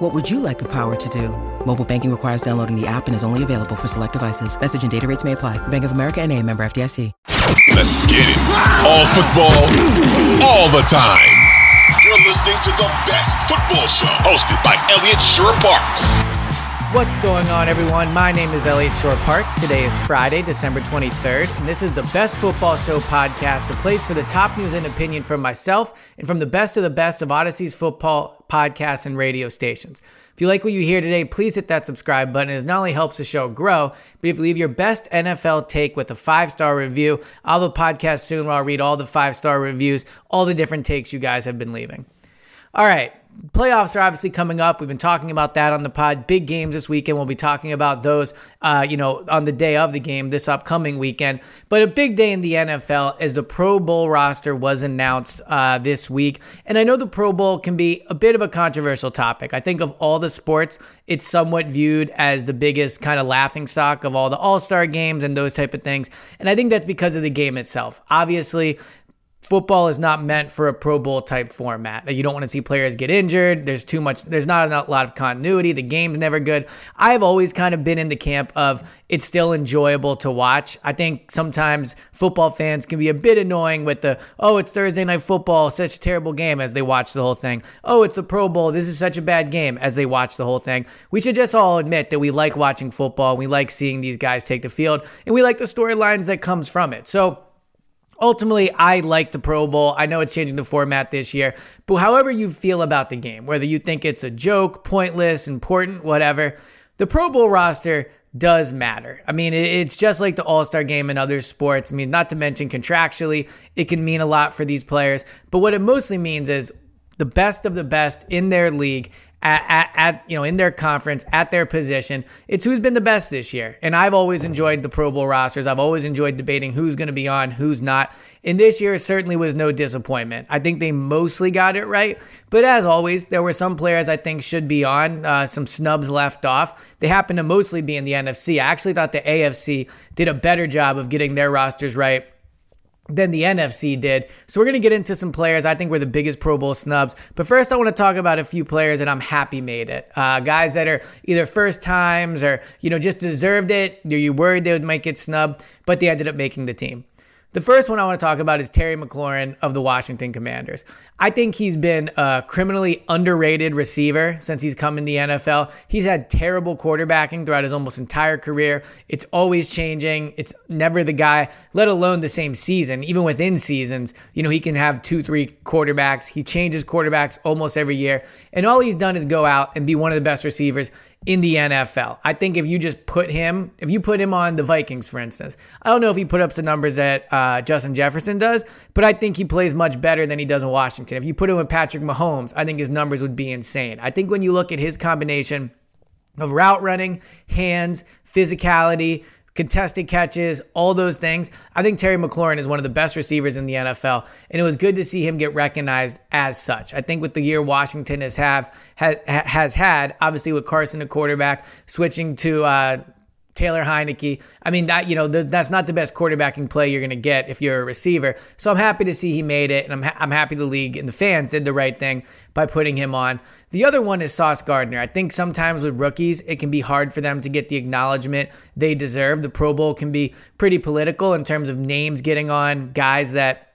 What would you like the power to do? Mobile banking requires downloading the app and is only available for select devices. Message and data rates may apply. Bank of America and a member FDIC. Let's get it. All football, all the time. You're listening to the best football show hosted by Eliot Shorr-Parks. What's going on, everyone? My name is Eliot Shorr-Parks. Today is Friday, December 23rd, and this is the Best Football Show podcast, a place for the top news and opinion from myself and from the best of the best of Audacy's football podcasts and radio stations. If you like what you hear today, please hit that subscribe button. It not only helps the show grow, but if you leave your best NFL take with a five star review, I'll have a podcast soon where I'll read all the five star reviews, all the different takes you guys have been leaving. All right, playoffs are obviously coming up. We've been talking about that on the pod. Big games this weekend. We'll be talking about those, uh, you know, on the day of the game this upcoming weekend. But a big day in the NFL as the Pro Bowl roster was announced uh, this week. And I know the Pro Bowl can be a bit of a controversial topic. I think of all the sports, it's somewhat viewed as the biggest kind of laughing stock of all the All Star games and those type of things. And I think that's because of the game itself. Obviously, football is not meant for a Pro Bowl type format. You don't want to see players get injured. There's too much, there's not a lot of continuity. The game's never good. I've always kind of been in the camp of it's still enjoyable to watch. I think sometimes football fans can be a bit annoying with the, oh, it's Thursday night football, such a terrible game as they watch the whole thing. Oh, it's the Pro Bowl, this is such a bad game as they watch the whole thing. We should just all admit that we like watching football. We like seeing these guys take the field and we like the storylines that comes from it. So, ultimately, I like the Pro Bowl. I know it's changing the format this year, but however you feel about the game, whether you think it's a joke, pointless, important, whatever, the Pro Bowl roster does matter. I mean, it's just like the All Star game in other sports. I mean, not to mention contractually, it can mean a lot for these players, but what it mostly means is the best of the best in their league at, at, at, you know in their conference at their position. It's who's been the best this year, and I've always enjoyed the Pro Bowl rosters. I've always enjoyed debating who's going to be on, who's not. And this year certainly was no disappointment. I think they mostly got it right, but as always, there were some players I think should be on, uh, some snubs left off. They happen to mostly be in the NFC. I actually thought the AFC did a better job of getting their rosters right than the NFC did. So we're going to get into some players I think were the biggest Pro Bowl snubs. But first, I want to talk about a few players that I'm happy made it. Uh, guys that are either first times or, you know, just deserved it. Are you worried they would make it snub, but they ended up making the team. The first one I want to talk about is Terry McLaurin of the Washington Commanders. I think he's been a criminally underrated receiver since he's come in the NFL. He's had terrible quarterbacking throughout his almost entire career. It's always changing. It's never the guy, let alone the same season. Even within seasons, you know, he can have two, three quarterbacks. He changes quarterbacks almost every year. And all he's done is go out and be one of the best receivers in the NFL. I think if you just put him, if you put him on the Vikings, for instance, I don't know if he put up the numbers that uh, Justin Jefferson does, but I think he plays much better than he does in Washington. If you put him with Patrick Mahomes, I think his numbers would be insane. I think when you look at his combination of route running, hands, physicality, contested catches, all those things. I think Terry McLaurin is one of the best receivers in the NFL, and it was good to see him get recognized as such. I think with the year Washington has have has, has had, obviously with Carson, a quarterback, switching to uh, Taylor Heinicke. I mean, that you know, the, that's not the best quarterbacking play you're going to get if you're a receiver. So I'm happy to see he made it, and I'm ha- I'm happy the league and the fans did the right thing by putting him on. The other one is Sauce Gardner. I think sometimes with rookies, it can be hard for them to get the acknowledgement they deserve. The Pro Bowl can be pretty political in terms of names getting on guys that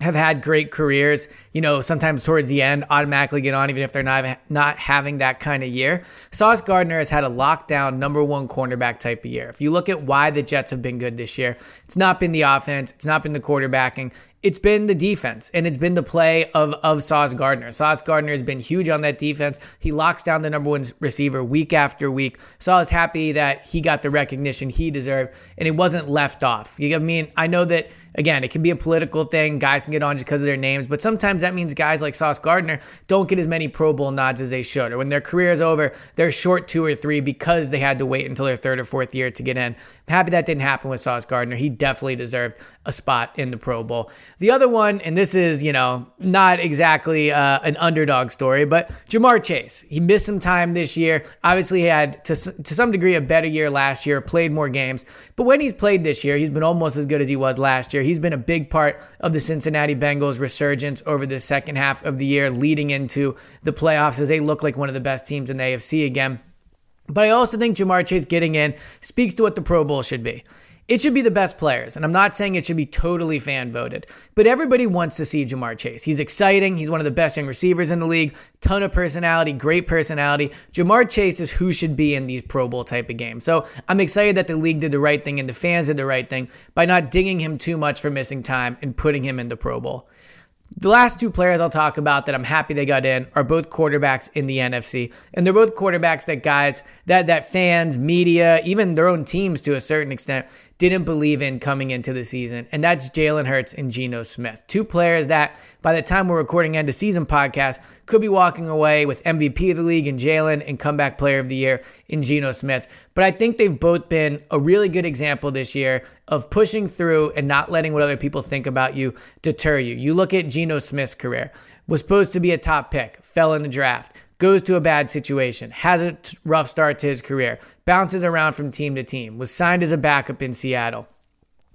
have had great careers, you know, sometimes towards the end automatically get on even if they're not not having that kind of year. Sauce Gardner has had a lockdown number 1 cornerback type of year. If you look at why the Jets have been good this year, it's not been the offense, it's not been the quarterbacking, it's been the defense and it's been the play of of Sauce Gardner. Sauce Gardner has been huge on that defense. He locks down the number one receiver week after week. So I was happy that he got the recognition he deserved and it wasn't left off. You I mean, I know that again, it can be a political thing. Guys can get on just because of their names, but sometimes that means guys like Sauce Gardner don't get as many Pro Bowl nods as they should. Or when their career is over, they're short two or three because they had to wait until their third or fourth year to get in. I'm happy that didn't happen with Sauce Gardner. He definitely deserved a spot in the Pro Bowl. The other one, and this is, you know, not exactly uh, an underdog story, but Ja'Marr Chase. He missed some time this year. Obviously, he had, to, to some degree, a better year last year, played more games. But when he's played this year, he's been almost as good as he was last year. He's been a big part of the Cincinnati Bengals resurgence over the second half of the year, leading into the playoffs as they look like one of the best teams in the AFC again. But I also think Ja'Marr Chase getting in speaks to what the Pro Bowl should be. It should be the best players. And I'm not saying it should be totally fan voted, but everybody wants to see Ja'Marr Chase. He's exciting. He's one of the best young receivers in the league. Ton of personality, great personality. Ja'Marr Chase is who should be in these Pro Bowl type of games. So I'm excited that the league did the right thing and the fans did the right thing by not dinging him too much for missing time and putting him in the Pro Bowl. The last two players I'll talk about that I'm happy they got in are both quarterbacks in the NFC. And they're both quarterbacks that guys, that that fans, media, even their own teams to a certain extent didn't believe in coming into the season. And that's Jalen Hurts and Geno Smith. Two players that by the time we're recording end of season podcast could be walking away with MVP of the league in Jalen and comeback player of the year in Geno Smith. But I think they've both been a really good example this year of pushing through and not letting what other people think about you deter you. You look at Geno Smith's career, was supposed to be a top pick, fell in the draft goes to a bad situation, has a rough start to his career, bounces around from team to team, was signed as a backup in Seattle.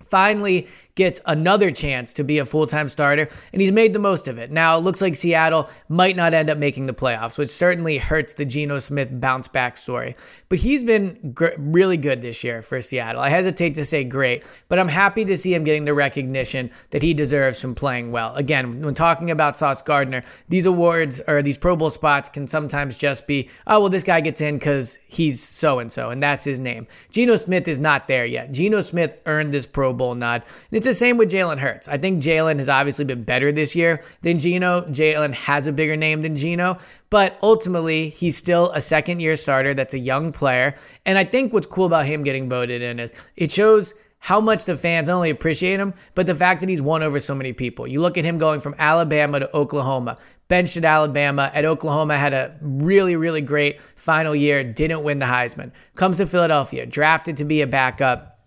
Finally gets another chance to be a full time starter, and he's made the most of it. Now, it looks like Seattle might not end up making the playoffs, which certainly hurts the Geno Smith bounce back story. But he's been gr- really good this year for Seattle. I hesitate to say great, but I'm happy to see him getting the recognition that he deserves from playing well. Again, when talking about Sauce Gardner, these awards or these Pro Bowl spots can sometimes just be, oh, well, this guy gets in because he's so and so, and that's his name. Geno Smith is not there yet. Geno Smith earned this Pro Bowl nod. And it's the same with Jalen Hurts. I think Jalen has obviously been better this year than Geno. Jalen has a bigger name than Geno, but ultimately he's still a second year starter that's a young player. And I think what's cool about him getting voted in is it shows how much the fans not only appreciate him, but the fact that he's won over so many people. You look at him going from Alabama to Oklahoma, benched at Alabama, at Oklahoma, had a really, really great final year, didn't win the Heisman. Comes to Philadelphia, drafted to be a backup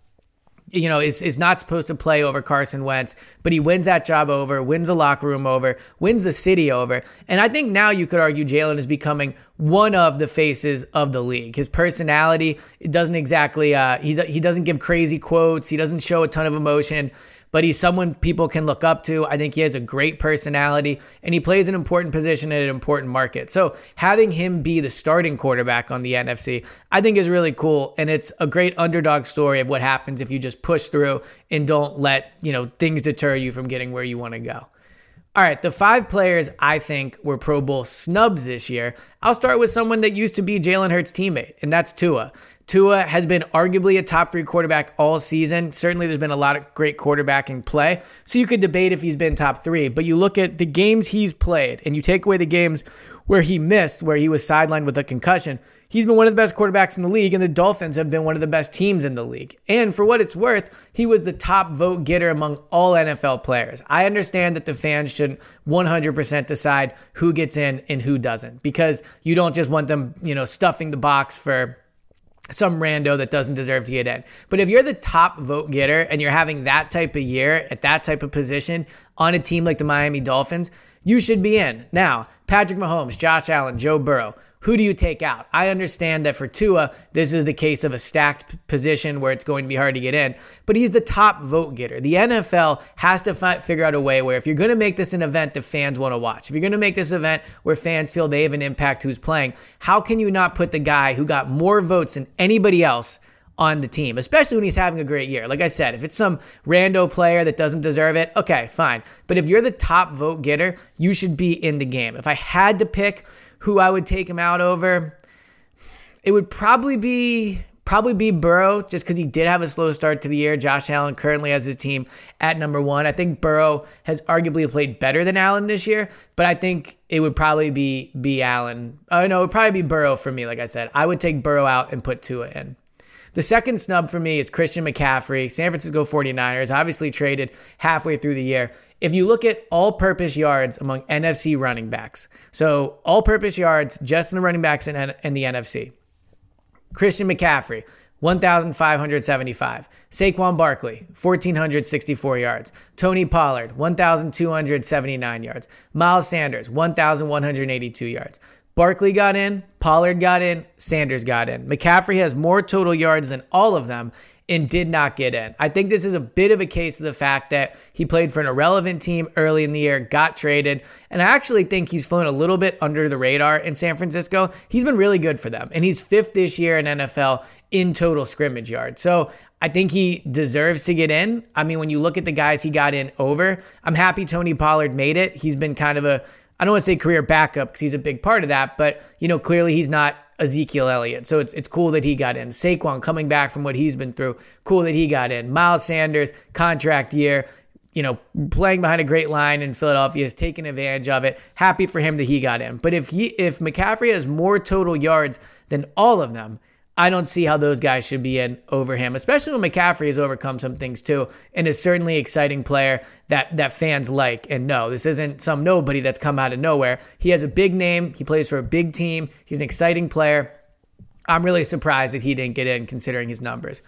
you know, is, is not supposed to play over Carson Wentz, but he wins that job over, wins the locker room over, wins the city over. And I think now you could argue Jalen is becoming one of the faces of the league. His personality doesn't exactly, uh, he doesn't give crazy quotes, he doesn't show a ton of emotion but he's someone people can look up to. I think he has a great personality and he plays an important position in an important market. So having him be the starting quarterback on the NFC, I think is really cool. And it's a great underdog story of what happens if you just push through and don't let, you know, things deter you from getting where you want to go. All right, the five players I think were Pro Bowl snubs this year. I'll start with someone that used to be Jalen Hurts' teammate, and that's Tua. Tua has been arguably a top three quarterback all season. Certainly, there's been a lot of great quarterbacking play. So you could debate if he's been top three, but you look at the games he's played and you take away the games where he missed, where he was sidelined with a concussion. He's been one of the best quarterbacks in the league, and the Dolphins have been one of the best teams in the league. And for what it's worth, he was the top vote getter among all NFL players. I understand that the fans shouldn't 100% decide who gets in and who doesn't, because you don't just want them, you know, stuffing the box for some rando that doesn't deserve to get in. But if you're the top vote getter and you're having that type of year at that type of position on a team like the Miami Dolphins, you should be in. Now, Patrick Mahomes, Josh Allen, Joe Burrow, who do you take out? I understand that for Tua, this is the case of a stacked position where it's going to be hard to get in, but he's the top vote getter. The NFL has to fi- figure out a way where if you're going to make this an event that fans want to watch, if you're going to make this event where fans feel they have an impact who's playing, how can you not put the guy who got more votes than anybody else on the team, especially when he's having a great year. Like I said, if it's some rando player that doesn't deserve it, okay, fine. But if you're the top vote getter, you should be in the game. If I had to pick who I would take him out over, it would probably be probably be Burrow just because he did have a slow start to the year. Josh Allen currently has his team at number one. I think Burrow has arguably played better than Allen this year, but I think it would probably be be Allen. Oh no, it would probably be Burrow for me. Like I said, I would take Burrow out and put Tua in. The second snub for me is Christian McCaffrey. San Francisco 49ers obviously traded halfway through the year if you look at all purpose yards among NFC running backs, so all purpose yards just in the running backs and, and the NFC, Christian McCaffrey, 1,575. Saquon Barkley, 1,464 yards. Tony Pollard, 1,279 yards. Miles Sanders, 1,182 yards. Barkley got in, Pollard got in, Sanders got in. McCaffrey has more total yards than all of them and did not get in. I think this is a bit of a case of the fact that he played for an irrelevant team early in the year, got traded, and I actually think he's flown a little bit under the radar in San Francisco. He's been really good for them, and he's fifth this year in NFL in total scrimmage yards. So I think he deserves to get in. I mean, when you look at the guys he got in over, I'm happy Tony Pollard made it. He's been kind of a I don't want to say career backup because he's a big part of that, but you know, clearly he's not Ezekiel Elliott. So it's it's cool that he got in. Saquon coming back from what he's been through. Cool that he got in. Miles Sanders, contract year, you know, playing behind a great line in Philadelphia is taking advantage of it. Happy for him that he got in. But if he if McCaffrey has more total yards than all of them, I don't see how those guys should be in over him, especially when McCaffrey has overcome some things too, and is certainly an exciting player that that fans like. And no, this isn't some nobody that's come out of nowhere. He has a big name. He plays for a big team. He's an exciting player. I'm really surprised that he didn't get in considering his numbers.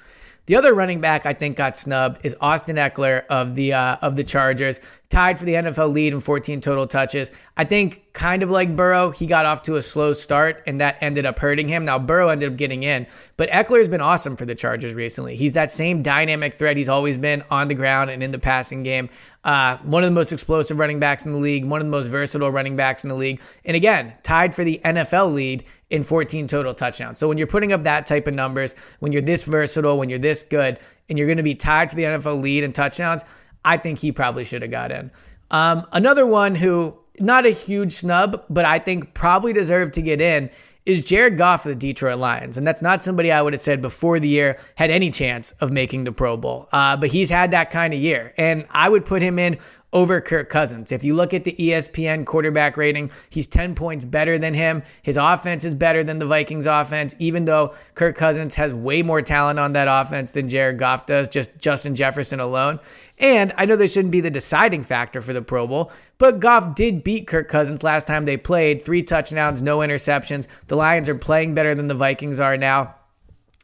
The other running back I think got snubbed is Austin Ekeler of the uh, of the Chargers, tied for the NFL lead in 14 total touches. I think kind of like Burrow, he got off to a slow start and that ended up hurting him. Now Burrow ended up getting in, but Ekeler has been awesome for the Chargers recently. He's that same dynamic threat he's always been on the ground and in the passing game. Uh, one of the most explosive running backs in the league, one of the most versatile running backs in the league, and again tied for the NFL lead in 14 total touchdowns. So when you're putting up that type of numbers, when you're this versatile, when you're this good, and you're going to be tied for the NFL lead in touchdowns, I think he probably should have got in. Um, another one who, not a huge snub, but I think probably deserved to get in is Jared Goff of the Detroit Lions. And that's not somebody I would have said before the year had any chance of making the Pro Bowl. Uh, but he's had that kind of year. And I would put him in over Kirk Cousins. If you look at the ESPN quarterback rating, he's 10 points better than him. His offense is better than the Vikings offense, even though Kirk Cousins has way more talent on that offense than Jared Goff does, just Justin Jefferson alone. And I know this shouldn't be the deciding factor for the Pro Bowl, but Goff did beat Kirk Cousins last time they played. Three touchdowns, no interceptions. The Lions are playing better than the Vikings are now.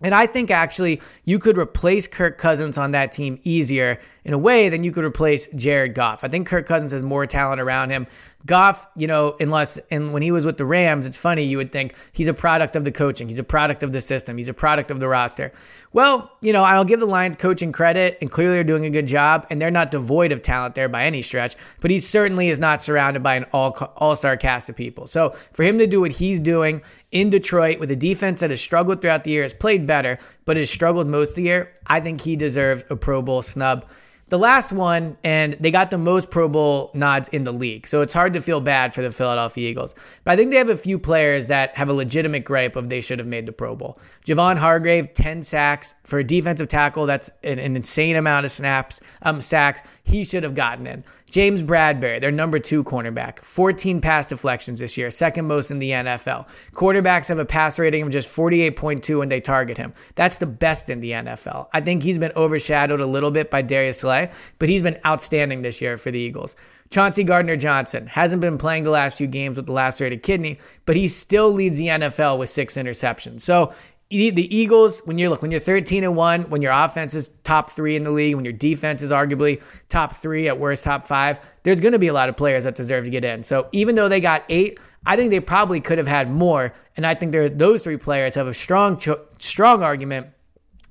And I think actually you could replace Kirk Cousins on that team easier in a way than you could replace Jared Goff. I think Kirk Cousins has more talent around him. Goff, you know, unless and when he was with the Rams, it's funny you would think he's a product of the coaching, he's a product of the system, he's a product of the roster. Well, you know, I'll give the Lions coaching credit, and clearly they're doing a good job, and they're not devoid of talent there by any stretch. But he certainly is not surrounded by an all all star cast of people. So for him to do what he's doing in Detroit with a defense that has struggled throughout the year, has played better, but has struggled most of the year, I think he deserves a Pro Bowl snub the last one, and they got the most Pro Bowl nods in the league. So it's hard to feel bad for the Philadelphia Eagles. But I think they have a few players that have a legitimate gripe of they should have made the Pro Bowl. Javon Hargrave, 10 sacks for a defensive tackle. That's an, an insane amount of snaps, um, sacks. He should have gotten in. James Bradberry, their number two cornerback, 14 pass deflections this year, second most in the NFL. Quarterbacks have a pass rating of just 48.2 when they target him. That's the best in the NFL. I think he's been overshadowed a little bit by Darius Slay, but he's been outstanding this year for the Eagles. Chauncey Gardner Johnson hasn't been playing the last few games with the lacerated kidney, but he still leads the NFL with six interceptions. So the Eagles, when you look, when you're 13 and one, when your offense is top three in the league, when your defense is arguably top three at worst top five, there's going to be a lot of players that deserve to get in. So even though they got eight, I think they probably could have had more, and I think there those three players have a strong strong argument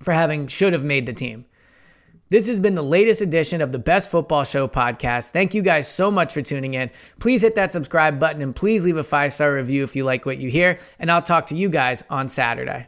for having should have made the team. This has been the latest edition of the Best Football Show podcast. Thank you guys so much for tuning in. Please hit that subscribe button and please leave a five star review if you like what you hear. And I'll talk to you guys on Saturday.